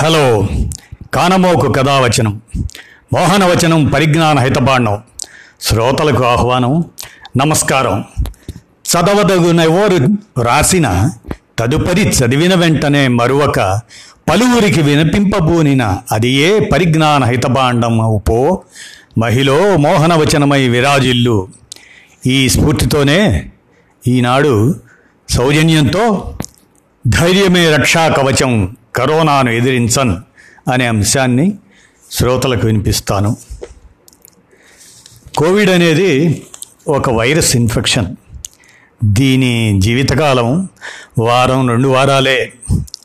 Hello. కానమోకు కథావచనం. మోహనవచనం పరిజ్ఞాన హితబాండం శ్రోతలకు ఆహ్వానం. నమస్కారం. చదవదగునెవరు రాసిన తదుపరి చదివిన వెంటనే మరొక పలువురికి వినిపింపబూనిన అది ఏ పరిజ్ఞాన హితబాండం పో. మహిళ మోహనవచనమై విరాజిల్లు. ఈ స్ఫూర్తితోనే ఈనాడు సౌజన్యంతో ధైర్యమే రక్షా కవచం కరోనాను ఎదిరించన్ అనే అంశాన్ని శ్రోతలకు వినిపిస్తాను. కోవిడ్ అనేది ఒక వైరస్ ఇన్ఫెక్షన్. దీని జీవితకాలం వారం రెండు వారాలే.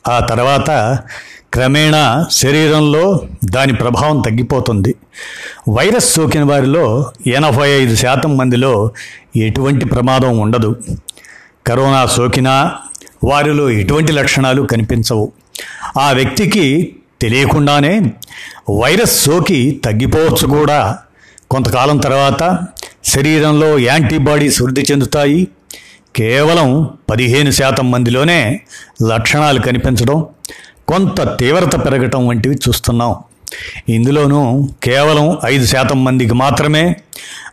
ఆ తర్వాత క్రమేణా శరీరంలో దాని ప్రభావం తగ్గిపోతుంది. వైరస్ సోకిన వారిలో ఎనభై ఐదు శాతం మందిలో ఎటువంటి ప్రమాదం ఉండదు. కరోనా సోకినా వారిలో ఎటువంటి లక్షణాలు కనిపించవు. ఆ వ్యక్తికి తెలియకుండానే వైరస్ సోకి తగ్గిపోవచ్చు కూడా. కొంతకాలం తర్వాత శరీరంలో యాంటీబాడీస్ వృద్ధి చెందుతాయి. కేవలం పదిహేను శాతం మందిలోనే లక్షణాలు కనిపించడం కొంత తీవ్రత పెరగటం వంటివి చూస్తున్నాం. ఇందులోనూ కేవలం ఐదు శాతం మందికి మాత్రమే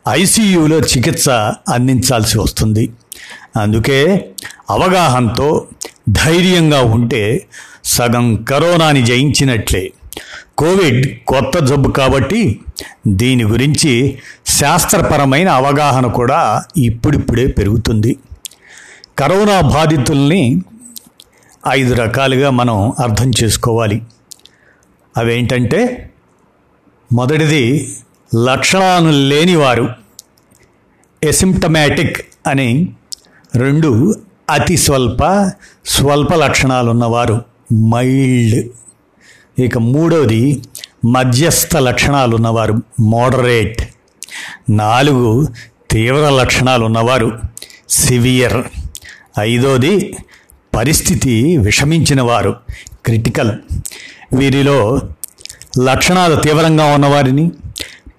ఐసీయూలో చికిత్స అందించాల్సి వస్తుంది. అందుకే అవగాహనతో ధైర్యంగా ఉంటే సగం కరోనాని జయించినట్లే. కోవిడ్ కొత్త జబ్బు కాబట్టి దీని గురించి శాస్త్రపరమైన అవగాహన కూడా ఇప్పుడిప్పుడే పెరుగుతుంది. కరోనా బాధితుల్ని ఐదు రకాలుగా మనం అర్థం చేసుకోవాలి. అవేంటంటే మొదటిది లక్షణాలు లేనివారు. ఎసిమ్టమాటిక్ అని రెండు అతి స్వల్ప స్వల్ప లక్షణాలు ఉన్నవారు మైల్డ్. ఇక మూడవది మధ్యస్థ లక్షణాలు ఉన్నవారు మోడరేట్ నాలుగు తీవ్ర లక్షణాలు ఉన్నవారు సివియర్ ఐదోది పరిస్థితి విషమించిన వారు క్రిటికల్ వీరిలో లక్షణాలు తీవ్రంగా ఉన్నవారిని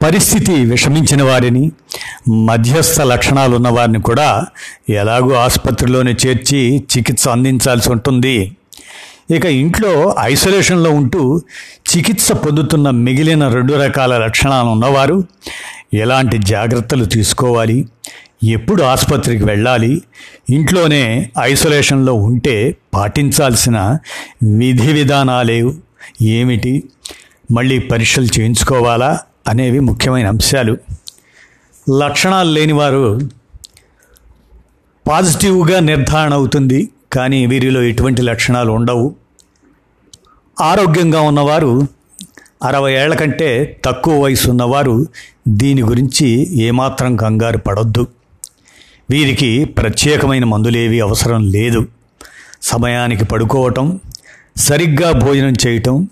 పరిస్థితి విషమించిన వారిని మధ్యస్థ లక్షణాలు ఉన్నవారిని కూడా ఎలాగో ఆసుపత్రిలోనే చేర్చి చికిత్స అందించాల్సి ఉంటుంది. ఇక ఇంట్లో ఐసోలేషన్లో ఉంటూ చికిత్స పొందుతున్న మిగిలిన రెండు రకాల లక్షణాలు ఉన్నవారు ఎలాంటి జాగ్రత్తలు తీసుకోవాలి? ఎప్పుడు ఆసుపత్రికి వెళ్ళాలి? ఇంట్లోనే ఐసోలేషన్లో ఉంటే పాటించాల్సిన విధి విధానాలే ఏమిటి? మళ్ళీ పరీక్షలు చేయించుకోవాలా? అనేవి ముఖ్యమైన అంశాలు. లక్షణాలు లేనివారు పాజిటివ్గా నిర్ధారణ అవుతుంది. కానీ వీరిలో ఎటువంటి లక్షణాలు ఉండవు. ఆరోగ్యంగా ఉన్నవారు అరవై ఏళ్ళ కంటే తక్కువ వయసు ఉన్నవారు దీని గురించి ఏమాత్రం కంగారు పడొద్దు. వీరికి ప్రత్యేకమైన మందులేవి అవసరం లేదు. సమయానికి పడుకోవటం సరిగ్గా భోజనం చేయటం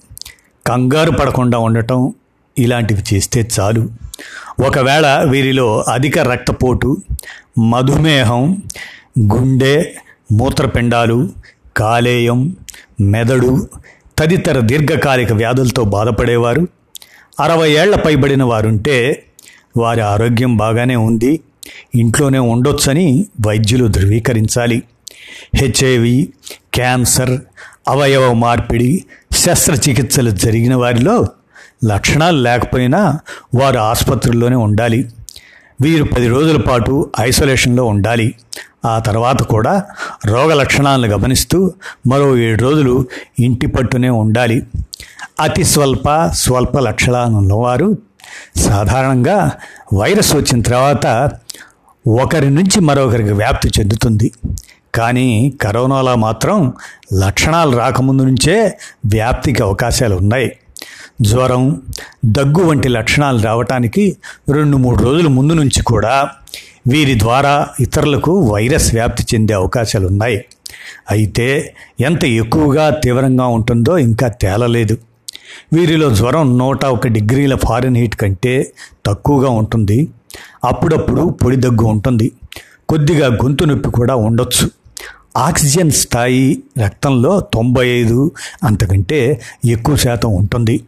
కంగారు పడకుండా ఉండటం ఇలాంటివి చేస్తే చాలు. ఒకవేళ వీరిలో అధిక రక్తపోటు మధుమేహం గుండె మూత్రపిండాలు కాలేయం మెదడు తదితర దీర్ఘకాలిక వ్యాధులతో బాధపడేవారు. అరవై ఏళ్ళ పైబడిన వారుంటే వారి ఆరోగ్యం బాగానే ఉంది. ఇంట్లోనే ఉండొచ్చని వైద్యులు ధృవీకరించాలి. హెచ్ఐవి క్యాన్సర్ అవయవ మార్పిడి శస్త్రచికిత్సలు జరిగిన వారిలో లక్షణాలు లేకపోయినా వారు ఆసుపత్రుల్లోనే ఉండాలి. వీరు పది రోజుల పాటు ఐసోలేషన్లో ఉండాలి. ఆ తర్వాత కూడా రోగ లక్షణాలను గమనిస్తూ మరో ఏడు రోజులు ఇంటి పట్టునే ఉండాలి. అతి స్వల్ప స్వల్ప లక్షణాలు ఉన్నవారు సాధారణంగా వైరస్ వచ్చిన తర్వాత ఒకరి నుంచి మరొకరికి వ్యాప్తి చెందుతుంది. కానీ కరోనాలో మాత్రం లక్షణాలు రాకముందు నుంచే వ్యాప్తికి అవకాశాలు ఉన్నాయి. జ్వరం దగ్గు వంటి లక్షణాలు రావటానికి రెండు మూడు రోజుల ముందు నుంచి కూడా వీరి ద్వారా ఇతరులకు వైరస్ వ్యాప్తి చెందే అవకాశాలు ఉన్నాయి అయితే ఎంత ఎక్కువగా తీవ్రంగా ఉంటుందో ఇంకా తేలలేదు. వీరిలో జ్వరం నూట ఒక డిగ్రీల ఫారెన్ హీట్ కంటే తక్కువగా ఉంటుంది. అప్పుడప్పుడు పొడి దగ్గు ఉంటుంది. కొద్దిగా గొంతు నొప్పి కూడా ఉండొచ్చు. ఆక్సిజన్ స్థాయి రక్తంలో తొంభై ఐదు అంతకంటే ఎక్కువ శాతం ఉంటుంది.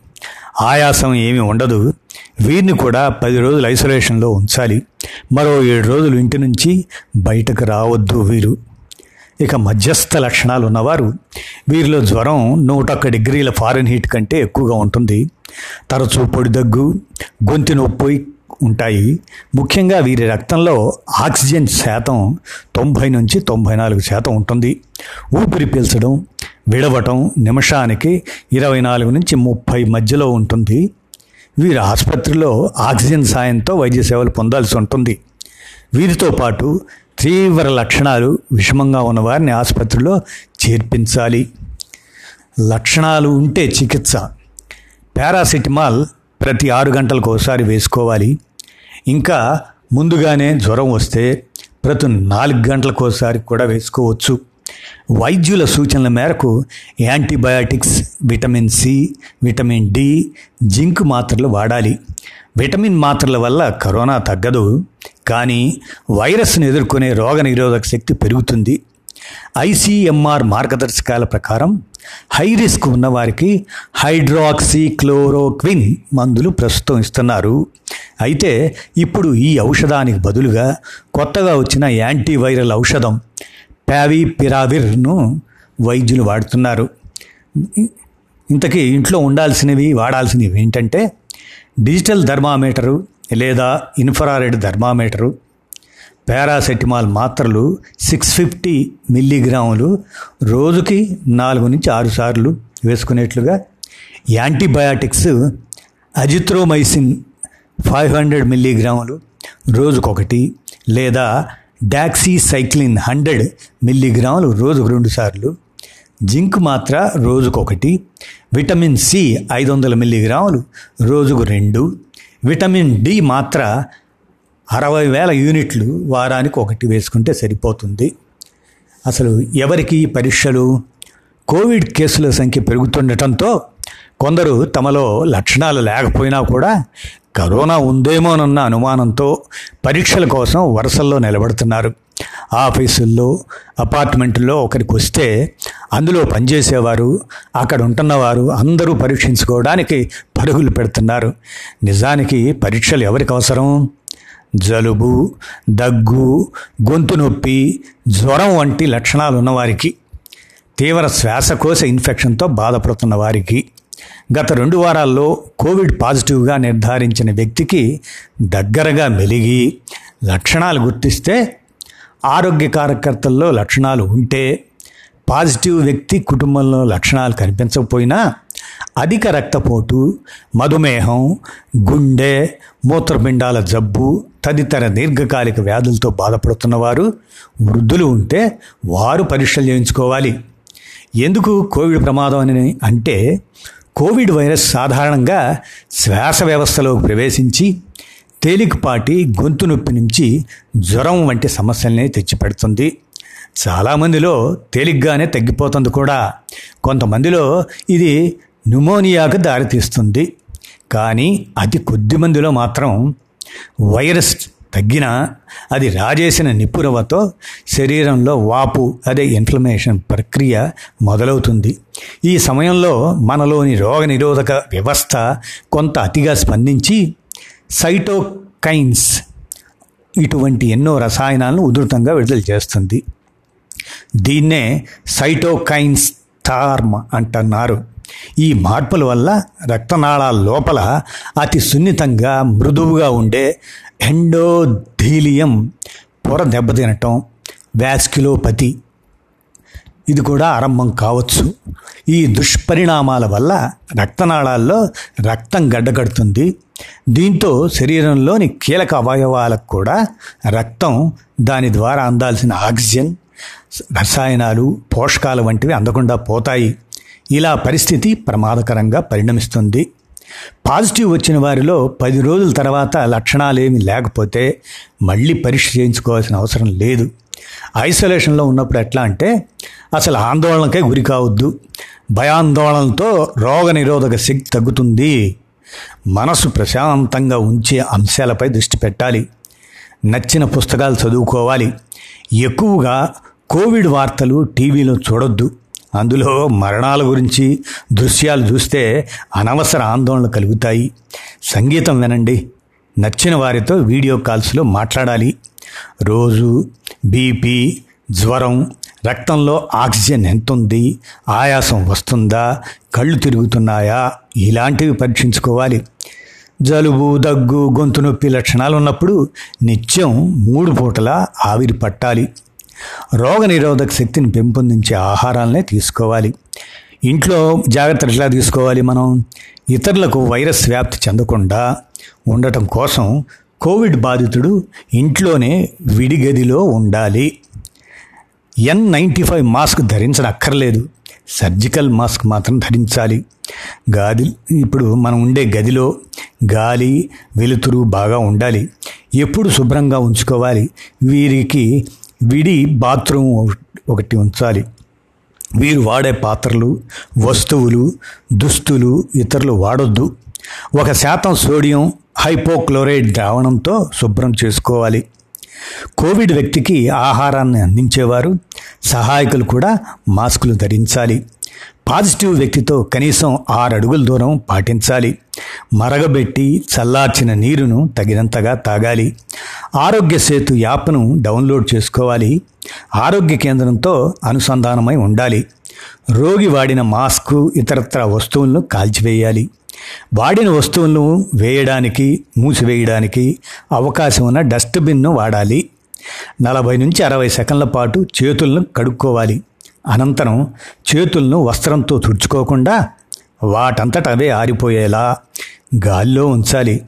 ఆయాసం ఏమి ఉండదు. వీరిని కూడా పది రోజులు ఐసోలేషన్లో ఉంచాలి. మరో ఏడు రోజులు ఇంటి నుంచి బయటకు రావద్దు వీరు. ఇక మధ్యస్థ లక్షణాలు ఉన్నవారు వీరిలో జ్వరం నూట ఒక్క డిగ్రీల ఫారెన్ హీట్ కంటే ఎక్కువగా ఉంటుంది. తరచూ పొడి దగ్గు గొంతు నొప్పి ఉంటాయి. ముఖ్యంగా వీరి రక్తంలో ఆక్సిజన్ శాతం తొంభై నుంచి తొంభై నాలుగు శాతం ఉంటుంది. ఊపిరి పీల్చడం విడవటం నిమిషానికి ఇరవై నాలుగు నుంచి ముప్పై మధ్యలో ఉంటుంది. వీరు ఆసుపత్రిలో ఆక్సిజన్ సాయంతో వైద్య సేవలు పొందాల్సి ఉంటుంది. వీరితో పాటు తీవ్ర లక్షణాలు విషమంగా ఉన్న వారిని ఆసుపత్రిలో చేర్పించాలి. లక్షణాలు ఉంటే చికిత్స. పారాసిటమాల్ ప్రతి ఆరు గంటలకు ఒకసారి వేసుకోవాలి. ఇంకా ముందుగానే జ్వరం వస్తే ప్రతి నాలుగు గంటలకు ఒకసారి కూడా వేసుకోవచ్చు. వైద్యుల సూచనల మేరకు antibiotics vitamin C vitamin D zinc మాత్రలు వాడాలి. విటమిన్ మాత్రల వల్ల కరోనా తగ్గదు. కానీ వైరస్ను ఎదుర్కొనే రోగ నిరోధక శక్తి పెరుగుతుంది. ఐసీఎంఆర్ మార్గదర్శకాల ప్రకారం హై రిస్క్ ఉన్నవారికి హైడ్రాక్సీ క్లోరోక్విన్ మందులు ప్రస్తుతం ఇస్తున్నారు. అయితే ఇప్పుడు ఈ ఔషధానికి బదులుగా కొత్తగా వచ్చిన యాంటీవైరల్ ఔషధం ప్యావిపిరావిర్ను వైద్యులు వాడుతున్నారు. ఇంతకీ ఇంట్లో ఉండాల్సినవి వాడాల్సినవి ఏంటంటే డిజిటల్ థర్మామీటరు లేదా ఇన్ఫ్రారెడ్ థర్మామీటరు పారాసెటిమాల్ మాత్రలు సిక్స్ ఫిఫ్టీ మిల్లీగ్రాములు రోజుకి నాలుగు నుంచి ఆరు సార్లు వేసుకునేట్లుగా యాంటీబయాటిక్స్ అజిత్రోమైసిన్ ఫైవ్ హండ్రెడ్ మిల్లీగ్రాములు రోజుకొకటి లేదా డాక్సీ సైక్లిన్ హండ్రెడ్ మిల్లీగ్రాములు రోజుకు రెండుసార్లు జింక్ మాత్ర రోజుకొకటి విటమిన్ సి ఐదు వందల మిల్లీగ్రాములు రోజుకు రెండు విటమిన్ డి మాత్ర అరవై వేల యూనిట్లు వారానికి ఒకటి వేసుకుంటే సరిపోతుంది. అసలు ఎవరికి పరీక్షలు? కోవిడ్ కేసుల సంఖ్య పెరుగుతుండటంతో కొందరు తమలో లక్షణాలు లేకపోయినా కూడా కరోనా ఉందేమోనన్న అనుమానంతో పరీక్షల కోసం వరుసల్లో నిలబడుతున్నారు. ఆఫీసుల్లో అపార్ట్మెంట్లో ఒకరికి వస్తే అందులో పనిచేసేవారు అక్కడ ఉంటున్నవారు అందరూ పరీక్షించుకోవడానికి పరుగులు పెడుతున్నారు. నిజానికి పరీక్షలు ఎవరికి అవసరం? జలుబు దగ్గు గొంతు నొప్పి జ్వరం వంటి లక్షణాలు ఉన్నవారికి తీవ్ర శ్వాసకోశ ఇన్ఫెక్షన్తో బాధపడుతున్న వారికి గత రెండు వారాల్లో కోవిడ్ పాజిటివ్గా నిర్ధారించిన వ్యక్తికి దగ్గరగా మెలిగి లక్షణాలు గుర్తిస్తే ఆరోగ్య కార్యకర్తల్లో లక్షణాలు ఉంటే పాజిటివ్ వ్యక్తి కుటుంబంలో లక్షణాలు కనిపించకపోయినా అధిక రక్తపోటు మధుమేహం గుండె మూత్రపిండాల జబ్బు తదితర దీర్ఘకాలిక వ్యాధులతో బాధపడుతున్నవారు వృద్ధులు ఉంటే వారు పరీక్షలు చేయించుకోవాలి. ఎందుకు కోవిడ్ ప్రమాదం అని అంటే కోవిడ్ వైరస్ సాధారణంగా శ్వాస వ్యవస్థలోకి ప్రవేశించి తేలికపాటి గొంతు నొప్పి నుంచి జ్వరం వంటి సమస్యల్ని తెచ్చిపెడుతుంది. చాలామందిలో తేలిగ్గానే తగ్గిపోతుంది కూడా. కొంతమందిలో ఇది న్యూమోనియాకు దారితీస్తుంది. కానీ అతి కొద్ది మందిలో మాత్రం వైరస్ తగ్గినా అది రాజేసిన నిపురవతో శరీరంలో వాపు అదే ఇన్ఫ్లమేషన్ ప్రక్రియ మొదలవుతుంది. ఈ సమయంలో మనలోని రోగనిరోధక వ్యవస్థ కొంత అతిగా స్పందించి సైటోకైన్స్ ఇటువంటి ఎన్నో రసాయనాలను ఉధృతంగా విడుదల చేస్తుంది. దీన్నే సైటోకైన్స్ థార్మ్ అంటున్నారు. ఈ మార్పుల వల్ల రక్తనాళాల లోపల అతి సున్నితంగా మృదువుగా ఉండే ఎండోధీలియం పొర దెబ్బతినటం వ్యాస్క్యులోపతి ఇది కూడా ఆరంభం కావచ్చు. ఈ దుష్పరిణామాల వల్ల రక్తనాళాల్లో రక్తం గడ్డకడుతుంది దీంతో శరీరంలోని కీలక అవయవాలకు కూడా రక్తం దాని ద్వారా అందాల్సిన ఆక్సిజన్ రసాయనాలు పోషకాలు వంటివి అందకుండా పోతాయి. ఇలా పరిస్థితి ప్రమాదకరంగా పరిణమిస్తుంది. పాజిటివ్ వచ్చిన వారిలో పది రోజుల తర్వాత లక్షణాలేమి లేకపోతే మళ్ళీ పరీక్ష చేయించుకోవాల్సిన అవసరం లేదు. ఐసోలేషన్లో ఉన్నప్పుడు ఎట్లా అంటే అసలు ఆందోళనకే గురి కావద్దు. భయాందోళనలతో రోగ నిరోధక శక్తి తగ్గుతుంది. మనసు ప్రశాంతంగా ఉంచే అంశాలపై దృష్టి పెట్టాలి. నచ్చిన పుస్తకాలు చదువుకోవాలి. ఎక్కువగా కోవిడ్ వార్తలు టీవీలో చూడొద్దు. అందులో మరణాల గురించి దృశ్యాలు చూస్తే అనవసర ఆందోళన కలుగుతాయి. సంగీతం వినండి. నచ్చిన వారితో వీడియో కాల్స్లో మాట్లాడాలి. రోజు బీపీ జ్వరం రక్తంలో ఆక్సిజన్ ఎంతుంది ఆయాసం వస్తుందా కళ్ళు తిరుగుతున్నాయా ఇలాంటివి పరీక్షించుకోవాలి. జలుబు దగ్గు గొంతు నొప్పి లక్షణాలు ఉన్నప్పుడు నిత్యం మూడు పూటలా ఆవిరి పట్టాలి. రోగనిరోధక శక్తిని పెంపొందించే ఆహారాలనే తీసుకోవాలి. ఇంట్లో జాగ్రత్తలు ఎట్లా తీసుకోవాలి మనం? ఇతరులకు వైరస్ వ్యాప్తి చెందకుండా ఉండటం కోసం కోవిడ్ బాధితుడు ఇంట్లోనే విడిగదిలో ఉండాలి. ఎన్ నైంటీ ఫైవ్ మాస్క్ ధరించనక్కర్లేదు. సర్జికల్ మాస్క్ మాత్రం ధరించాలి. గాది ఇప్పుడు మనం ఉండే గదిలో గాలి వెలుతురు బాగా ఉండాలి. ఎప్పుడు శుభ్రంగా ఉంచుకోవాలి. వీరికి విడి బాత్రూమ్ ఒకటి ఉంచాలి. వీరు వాడే పాత్రలు వస్తువులు దుస్తులు ఇతరులు వాడొద్దు. ఒక శాతం సోడియం హైపోక్లోరైడ్ ద్రావణంతో శుభ్రం చేసుకోవాలి. కోవిడ్ వ్యక్తికి ఆహారాన్ని అందించేవారు సహాయకులు కూడా మాస్కులు ధరించాలి. పాజిటివ్ వ్యక్తితో కనీసం ఆరు అడుగుల దూరం పాటించాలి. మరగబెట్టి చల్లార్చిన నీరును తగినంతగా తాగాలి. ఆరోగ్య సేతు యాప్ను డౌన్లోడ్ చేసుకోవాలి. ఆరోగ్య కేంద్రంతో అనుసంధానమై ఉండాలి. రోగి వాడిన మాస్కు ఇతరత్ర వస్తువులను కాల్చివేయాలి. వాడిన వస్తువులను వేయడానికి మూసివేయడానికి అవకాశం ఉన్న డస్ట్బిన్ను వాడాలి. నలభై నుంచి అరవై సెకండ్ల పాటు చేతులను కడుక్కోవాలి. అనంతరం చేతులను వస్త్రంతో తుడుచుకోకుండా వాటంతట అవే ఆరిపోయేలా గాల్లో ఉంచాలి.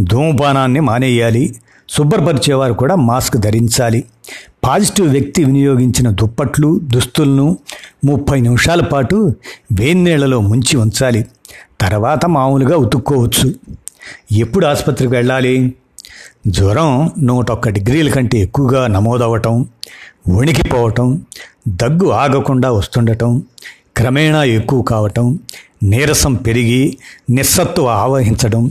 ధూమపానాన్ని మానేయాలి. శుభ్రపరిచేవారు కూడా మాస్క్ ధరించాలి. పాజిటివ్ వ్యక్తి వినియోగించిన దుప్పట్లు దుస్తులను ముప్పై నిమిషాల పాటు వేన్నీళ్ళలో ముంచి ఉంచాలి. తర్వాత మామూలుగా ఉతుక్కోవచ్చు. ఎప్పుడు ఆసుపత్రికి వెళ్ళాలి? జ్వరం నూట ఒక్క డిగ్రీల కంటే ఎక్కువగా నమోదవటం వణికిపోవటం దగ్గు ఆగకుండా వస్తుండటం క్రమేణా ఎక్కువ కావటం నీరసం పెరిగి నిస్సత్వ ఆవహించడం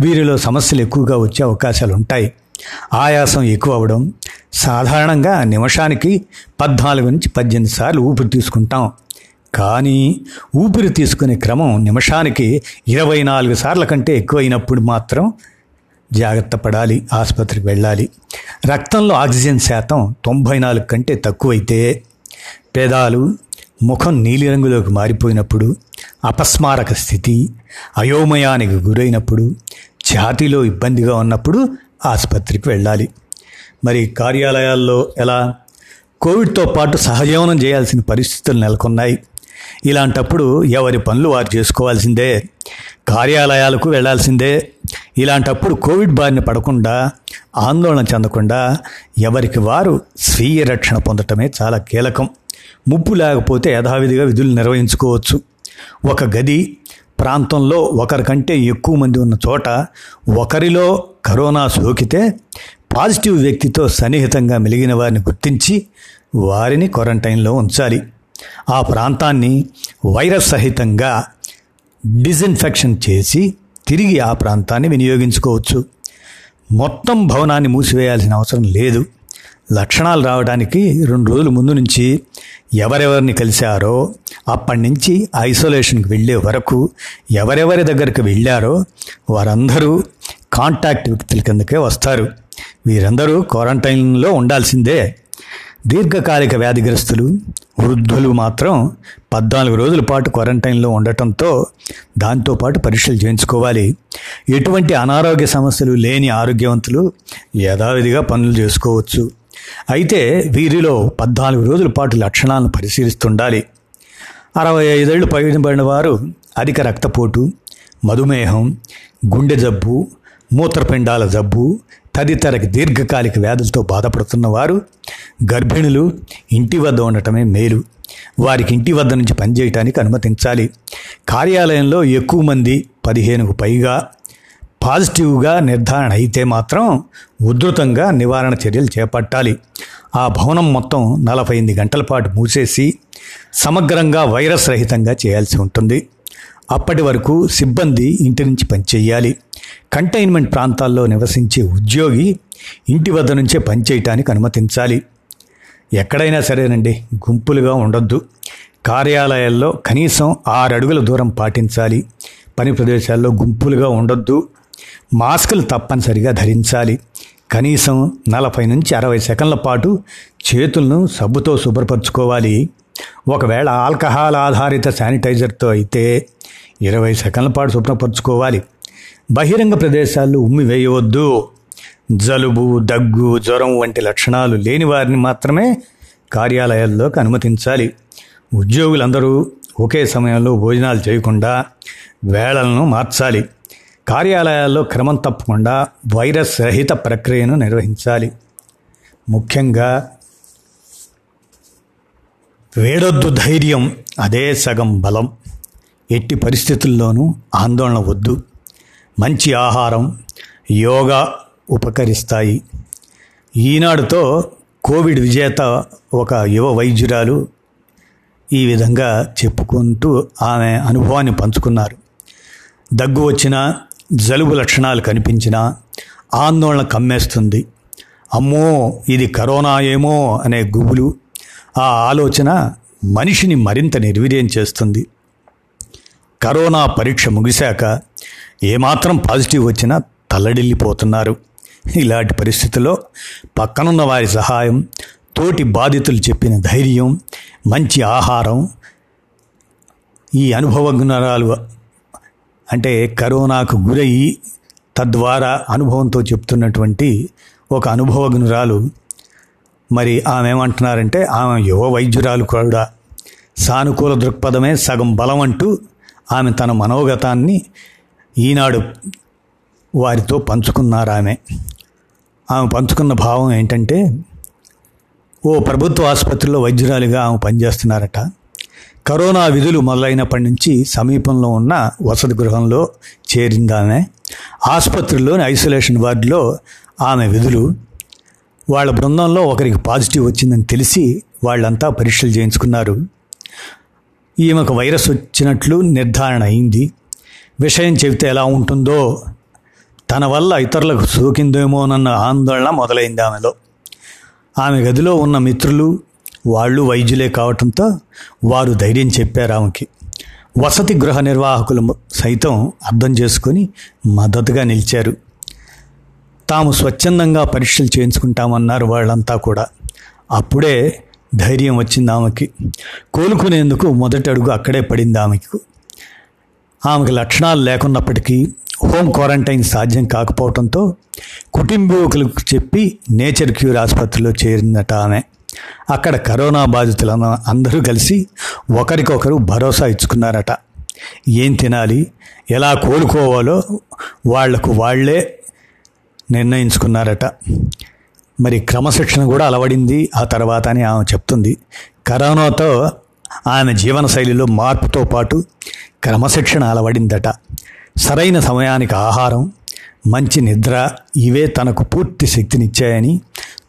వీరిలో సమస్యలు ఎక్కువగా వచ్చే అవకాశాలు ఉంటాయి ఆయాసం ఎక్కువ అవడం సాధారణంగా నిమిషానికి పద్నాలుగు నుంచి పద్దెనిమిది సార్లు ఊపిరి తీసుకుంటాం. కానీ ఊపిరి తీసుకునే క్రమం నిమిషానికి ఇరవై నాలుగు సార్ల కంటే ఎక్కువైనప్పుడు మాత్రం జాగ్రత్త పడాలి ఆసుపత్రికి వెళ్ళాలి. రక్తంలో ఆక్సిజన్ శాతం తొంభై నాలుగు కంటే తక్కువైతే పేదాలు ముఖం నీలిరంగులోకి మారిపోయినప్పుడు అపస్మారక స్థితి అయోమయానికి గురైనప్పుడు ఛాతీలో ఇబ్బందిగా ఉన్నప్పుడు ఆసుపత్రికి వెళ్ళాలి. మరి కార్యాలయాల్లో ఎలా? కోవిడ్తో పాటు సహజీవనం చేయాల్సిన పరిస్థితులు నెలకొన్నాయి. ఇలాంటప్పుడు ఎవరి పనులు వారు చేసుకోవాల్సిందే? కార్యాలయాలకు వెళ్ళాల్సిందే ఇలాంటప్పుడు కోవిడ్ బారిన పడకుండా ఆందోళన చెందకుండా ఎవరికి వారు స్వీయ రక్షణ పొందటమే చాలా కీలకం. ముప్పు లేకపోతే యథావిధిగా విధులు నిర్వహించుకోవచ్చు. ఒక గది ప్రాంతంలో ఒకరికంటే ఎక్కువ మంది ఉన్న చోట ఒకరిలో కరోనా సోకితే పాజిటివ్ వ్యక్తితో సన్నిహితంగా మెలిగిన వారిని గుర్తించి వారిని క్వారంటైన్లో ఉంచాలి. ఆ ప్రాంతాన్ని వైరస్ సహితంగా డిజిన్ఫెక్షన్ చేసి తిరిగి ఆ ప్రాంతాన్ని వినియోగించుకోవచ్చు. మొత్తం భవనాన్ని మూసివేయాల్సిన అవసరం లేదు. లక్షణాలు రావడానికి రెండు రోజుల ముందు నుంచి ఎవరెవరిని కలిశారో అప్పటి నుంచి ఐసోలేషన్కి వెళ్ళే వరకు ఎవరెవరి దగ్గరికి వెళ్ళారో వారందరూ కాంటాక్ట్ వ్యక్తుల కిందకే వస్తారు. వీరందరూ క్వారంటైన్లో ఉండాల్సిందే. దీర్ఘకాలిక వ్యాధిగ్రస్తులు వృద్ధులు మాత్రం పద్నాలుగు రోజుల పాటు క్వారంటైన్లో ఉండటంతో దాంతోపాటు పరీక్షలు చేయించుకోవాలి. ఎటువంటి అనారోగ్య సమస్యలు లేని ఆరోగ్యవంతులు యథావిధిగా పనులు చేసుకోవచ్చు. అయితే వీరిలో పద్నాలుగు రోజుల పాటు లక్షణాలను పరిశీలిస్తుండాలి. అరవై ఐదేళ్ళు పైన వారు అధిక రక్తపోటు మధుమేహం గుండె జబ్బు మూత్రపిండాల జబ్బు తదితర దీర్ఘకాలిక వ్యాధులతో బాధపడుతున్న వారు గర్భిణులు ఇంటి వద్ద ఉండటమే మేలు. వారికి ఇంటి వద్ద నుంచి పనిచేయటానికి అనుమతించాలి. కార్యాలయంలో ఎక్కువ మంది పదిహేనుకు పైగా పాజిటివ్గా నిర్ధారణ అయితే మాత్రం ఉధృతంగా నివారణ చర్యలు చేపట్టాలి. ఆ భవనం మొత్తం నలభై ఎనిమిది గంటల పాటు మూసేసి సమగ్రంగా వైరస్ రహితంగా చేయాల్సి ఉంటుంది. అప్పటి వరకు సిబ్బంది ఇంటి నుంచి పనిచేయాలి. కంటైన్మెంట్ ప్రాంతాల్లో నివసించే ఉద్యోగి ఇంటి వద్ద నుంచే పనిచేయటానికి అనుమతించాలి. ఎక్కడైనా సరేనండి గుంపులుగా ఉండొద్దు. కార్యాలయాల్లో కనీసం ఆరు అడుగుల దూరం పాటించాలి. పని ప్రదేశాల్లో గుంపులుగా ఉండొద్దు. మాస్కులు తప్పనిసరిగా ధరించాలి. కనీసం నలభై నుంచి అరవై సెకండ్ల పాటు చేతులను సబ్బుతో శుభ్రపరచుకోవాలి. ఒకవేళ ఆల్కహాల్ ఆధారిత శానిటైజర్తో అయితే ఇరవై సెకండ్ల పాటు శుభ్రపరచుకోవాలి. బహిరంగ ప్రదేశాల్లో ఉమ్మి వేయవద్దు. జలుబు దగ్గు జ్వరం వంటి లక్షణాలు లేని వారిని మాత్రమే కార్యాలయాల్లోకి అనుమతించాలి. ఉద్యోగులందరూ ఒకే సమయంలో భోజనాలు చేయకుండా వేళలను మార్చాలి. కార్యాలయాల్లో క్రమం తప్పకుండా వైరస్ రహిత ప్రక్రియను నిర్వహించాలి. ముఖ్యంగా వేడొద్దు ధైర్యం అదే సగం బలం. ఎట్టి పరిస్థితుల్లోనూ ఆందోళన వద్దు. మంచి ఆహారం యోగా ఉపకరిస్తాయి. ఈనాడుతో కోవిడ్ విజేత ఒక యువ వైద్యురాలు ఈ విధంగా చెప్పుకుంటూ ఆమె అనుభవాన్ని పంచుకున్నారు. దగ్గు వచ్చినా జలుబు లక్షణాలు కనిపించినా ఆందోళన కమ్మేస్తుంది. అమ్మో ఇది కరోనా ఏమో అనే గుబులు ఆ ఆలోచన మనిషిని మరింత నిర్వీర్యం చేస్తుంది. కరోనా పరీక్ష ముగిశాక ఏమాత్రం పాజిటివ్ వచ్చినా తల్లడిల్లిపోతున్నారు. ఇలాంటి పరిస్థితుల్లో పక్కనున్న వారి సహాయం తోటి బాధితులు చెప్పిన ధైర్యం మంచి ఆహారం ఈ అనుభవజ్ఞరాలు అంటే కరోనాకు గురయ్యి తద్వారా అనుభవంతో చెప్తున్నటువంటి ఒక అనుభవజ్ఞురాలు. మరి ఆమె ఏమంటున్నారంటే ఆమె యువ వైద్యురాలు కూడా. సానుకూల దృక్పథమే సగం బలం అంటూ ఆమె తన మనోగతాన్ని ఈనాడు వారితో పంచుకున్నారు ఆమె. ఆమె పంచుకున్న భావం ఏంటంటే ఓ ప్రభుత్వ ఆసుపత్రిలో వైద్యురాలిగా ఆమె పనిచేస్తున్నారట. కరోనా విధులు మొదలైనప్పటి నుంచి సమీపంలో ఉన్న వసతి గృహంలో చేరింది ఆమె. ఆసుపత్రిలోని ఐసోలేషన్ వార్డులో ఆమె విధులు. వాళ్ళ బృందంలో ఒకరికి పాజిటివ్ వచ్చిందని తెలిసి వాళ్ళంతా పరీక్షలు చేయించుకున్నారు. ఈమెకు వైరస్ వచ్చినట్లు నిర్ధారణ అయింది. విషయం చెబితే ఎలా ఉంటుందో తన వల్ల ఇతరులకు సోకిందేమోనన్న ఆందోళన మొదలైంది ఆమెలో. ఆమె గదిలో ఉన్న మిత్రులు వాళ్ళు వైద్యులే కావటంతో వారు ధైర్యం చెప్పారు ఆమెకి. వసతి గృహ నిర్వాహకులు సైతం అర్థం చేసుకొని మద్దతుగా నిలిచారు. తాము స్వచ్ఛందంగా పరీక్షలు చేయించుకుంటామన్నారు వాళ్ళంతా కూడా. అప్పుడే ధైర్యం వచ్చింది ఆమెకి. కోలుకునేందుకు మొదటి అడుగు అక్కడే పడింది ఆమెకు. ఆమెకు లక్షణాలు లేకున్నప్పటికీ హోమ్ క్వారంటైన్ సాధ్యం కాకపోవడంతో కుటుంబీకులకు చెప్పి నేచర్ క్యూర్ ఆసుపత్రిలో చేరిందట ఆమె. అక్కడ కరోనా బాధితులను అందరూ కలిసి ఒకరికొకరు భరోసా ఇచ్చుకున్నారట. ఏం తినాలి? ఎలా కోలుకోవాలో వాళ్ళకు వాళ్ళే నిర్ణయించుకున్నారట. మరి క్రమశిక్షణ కూడా అలవడింది. ఆ తర్వాత అని ఆమె చెప్తుంది. కరోనాతో ఆమె జీవనశైలిలో మార్పుతో పాటు క్రమశిక్షణ అలవడిందట. సరైన సమయానికి ఆహారం మంచి నిద్ర ఇవే తనకు పూర్తి శక్తినిచ్చాయని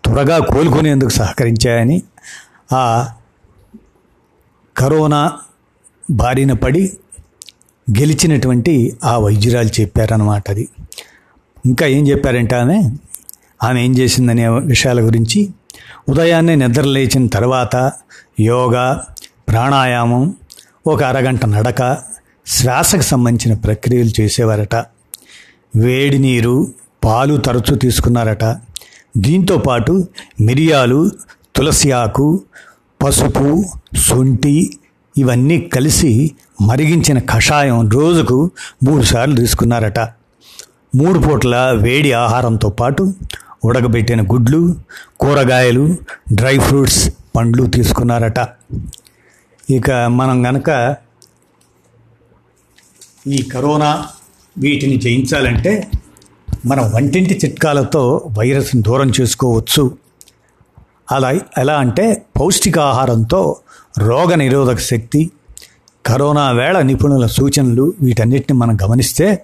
త్వరగా కోలుకునేందుకు సహకరించాయని ఆ కరోనా బారిన పడి గెలిచినటువంటి ఆ వైద్యురాలు చెప్పారన్నమాట అది. ఇంకా ఏం చెప్పారంటే ఆమె ఆమె ఏం చేసిందనే విషయాల గురించి ఉదయాన్నే నిద్ర లేచిన తర్వాత యోగా ప్రాణాయామం ఒక అరగంట నడక శ్వాసకు సంబంధించిన ప్రక్రియలు చేసేవారట. వేడి నీరు పాలు తరచూ తీసుకున్నారట. దీంతో పాటు మిరియాలు తులసి ఆకు పసుపు శొంఠి ఇవన్నీ కలిసి మరిగించిన కషాయం రోజుకు మూడుసార్లు తీసుకున్నారట. మూడు పూట్ల వేడి ఆహారంతో పాటు ఉడకబెట్టిన గుడ్లు కూరగాయలు డ్రై ఫ్రూట్స్ పండ్లు తీసుకున్నారట. ఇక మనం గనక ఈ కరోనా వీటిని జయించాలంటే మనం వంటింటి చిట్కాలతో వైరస్ని దూరం చేసుకోవచ్చు. అలా ఎలా అంటే పౌష్టికాహారంతో రోగ నిరోధక శక్తి కరోనా వేళ నిపుణుల సూచనలు వీటన్నిటిని మనం గమనిస్తే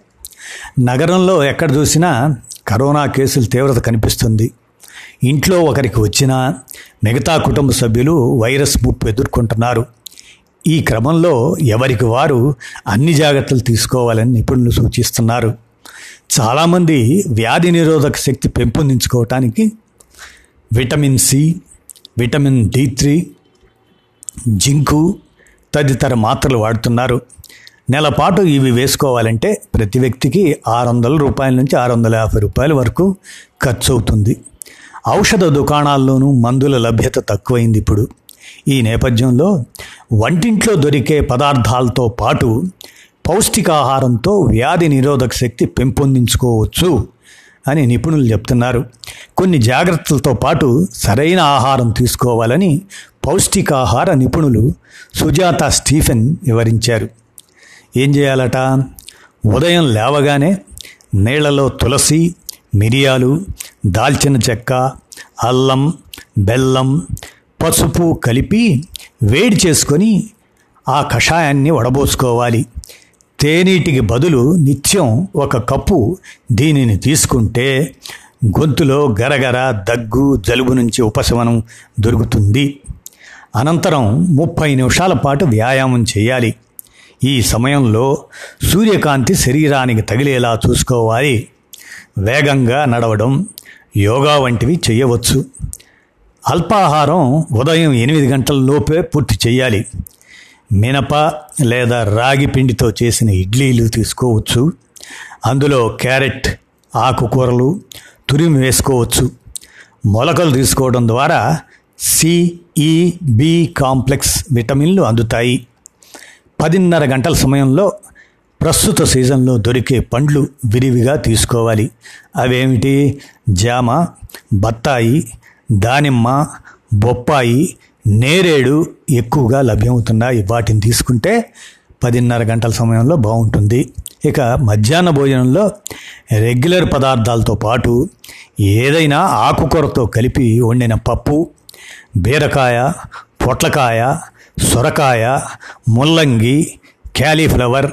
నగరంలో ఎక్కడ చూసినా కరోనా కేసుల తీవ్రత కనిపిస్తుంది. ఇంట్లో ఒకరికి వచ్చినా మిగతా కుటుంబ సభ్యులు వైరస్ ముప్పు ఎదుర్కొంటున్నారు. ఈ క్రమంలో ఎవరికి వారు అన్ని జాగ్రత్తలు తీసుకోవాలని నిపుణులు సూచిస్తున్నారు. చాలామంది వ్యాధి నిరోధక శక్తి పెంపొందించుకోవటానికి vitamin C vitamin D three zinc తదితర మాత్రలు వాడుతున్నారు. నెలపాటు ఇవి వేసుకోవాలంటే ప్రతి వ్యక్తికి ఆరు వందల రూపాయల నుంచి ఆరు వందల యాభై రూపాయల వరకు ఖర్చు అవుతుంది ఔషధ దుకాణాల్లోనూ మందుల లభ్యత తక్కువైంది ఇప్పుడు. ఈ నేపథ్యంలో వంటింట్లో దొరికే పదార్థాలతో పాటు పౌష్టికాహారంతో వ్యాధి నిరోధక శక్తి పెంపొందించుకోవచ్చు అని నిపుణులు చెప్తున్నారు. కొన్ని జాగ్రత్తలతో పాటు సరైన ఆహారం తీసుకోవాలని పౌష్టికాహార నిపుణులు సుజాత స్టీఫెన్ వివరించారు. ఏం చేయాలట? ఉదయం లేవగానే నీళ్ళలో తులసి మిరియాలు దాల్చిన చెక్క అల్లం బెల్లం పసుపు కలిపి వేడి చేసుకొని ఆ కషాయాన్ని వడబోసుకోవాలి. తేనీటికి బదులు నిత్యం ఒక కప్పు దీనిని తీసుకుంటే గొంతులో గరగర దగ్గు జలుబు నుంచి ఉపశమనం దొరుకుతుంది. అనంతరం ముప్పై నిమిషాల పాటు వ్యాయామం చేయాలి. ఈ సమయంలో సూర్యకాంతి శరీరానికి తగిలేలా చూసుకోవాలి. వేగంగా నడవడం యోగా వంటివి చేయవచ్చు. అల్పాహారం ఉదయం ఎనిమిది గంటల లోపే పూర్తి చేయాలి. మినప లేదా రాగి పిండితో చేసిన ఇడ్లీలు తీసుకోవచ్చు. అందులో క్యారెట్ ఆకుకూరలు తురిమి వేసుకోవచ్చు. మొలకలు తీసుకోవడం ద్వారా సిఈ బి కాంప్లెక్స్ విటమిన్లు అందుతాయి. పదిన్నర గంటల సమయంలో ప్రస్తుత సీజన్లో దొరికే పండ్లు విరివిగా తీసుకోవాలి. అవేమిటి? జామ బత్తాయి దానిమ్మ బొప్పాయి నేరేడు ఎక్కువగా లభ్యమవుతున్నాయి. వాటిని తీసుకుంటే పదిన్నర గంటల సమయంలో బాగుంటుంది. ఇక మధ్యాహ్న భోజనంలో రెగ్యులర్ పదార్థాలతో పాటు ఏదైనా ఆకుకూరతో కలిపి వండిన పప్పు బీరకాయ పొట్లకాయ సొరకాయ ముల్లంగి క్యాలీఫ్లవర్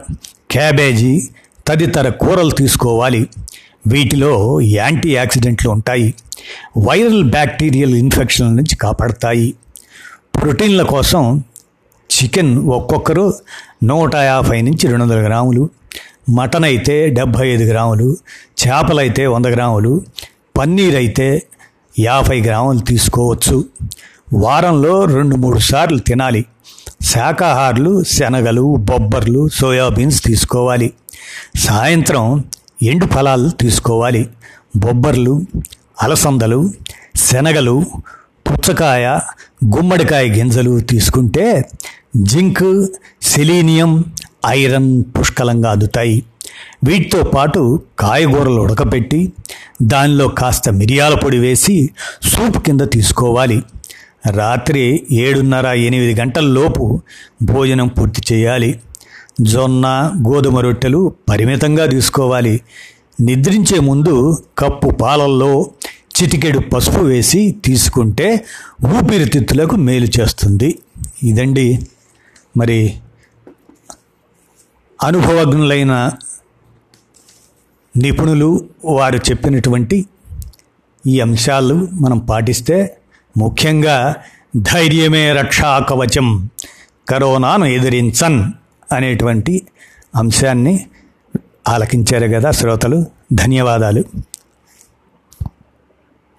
క్యాబేజీ తదితర కూరలు తీసుకోవాలి. వీటిలో యాంటీ యాక్సిడెంట్లు ఉంటాయి. వైరల్ బ్యాక్టీరియల్ ఇన్ఫెక్షన్ల నుంచి కాపాడతాయి. ప్రోటీన్ల కోసం చికెన్ ఒక్కొక్కరు నూట యాభై నుంచి రెండు వందల గ్రాములు మటన్ అయితే డెబ్భై ఐదు గ్రాములు చేపలైతే వంద గ్రాములు పన్నీర్ అయితే యాభై గ్రాములు తీసుకోవచ్చు. వారంలో రెండు మూడు సార్లు తినాలి. శాకాహారులు శనగలు బొబ్బర్లు సోయాబీన్స్ తీసుకోవాలి. సాయంత్రం ఎండు ఫలాలు తీసుకోవాలి. బొబ్బర్లు అలసందలు శనగలు పుచ్చకాయ గుమ్మడికాయ గింజలు తీసుకుంటే జింక్ సెలీనియం ఐరన్ పుష్కలంగా అందుతాయి. వీటితో పాటు కాయగూరలు ఉడకపెట్టి దానిలో కాస్త మిరియాల పొడి వేసి సూప్ కింద తీసుకోవాలి. రాత్రి ఏడున్నర ఎనిమిది గంటల లోపు భోజనం పూర్తి చేయాలి. జొన్న గోధుమ రొట్టెలు పరిమితంగా తీసుకోవాలి. నిద్రించే ముందు కప్పు పాలల్లో చిటికెడు పసుపు వేసి తీసుకుంటే ఊపిరితిత్తులకు మేలు చేస్తుంది. ఇదండి మరి అనుభవజ్ఞులైన నిపుణులు వారు చెప్పినటువంటి ఈ అంశాలు మనం పాటిస్తే ముఖ్యంగా ధైర్యమే రక్షా కవచం కరోనాను ఎదిరించన్. అనేటువంటి అంశాన్ని ఆలకించారు కదా శ్రోతలు. ధన్యవాదాలు.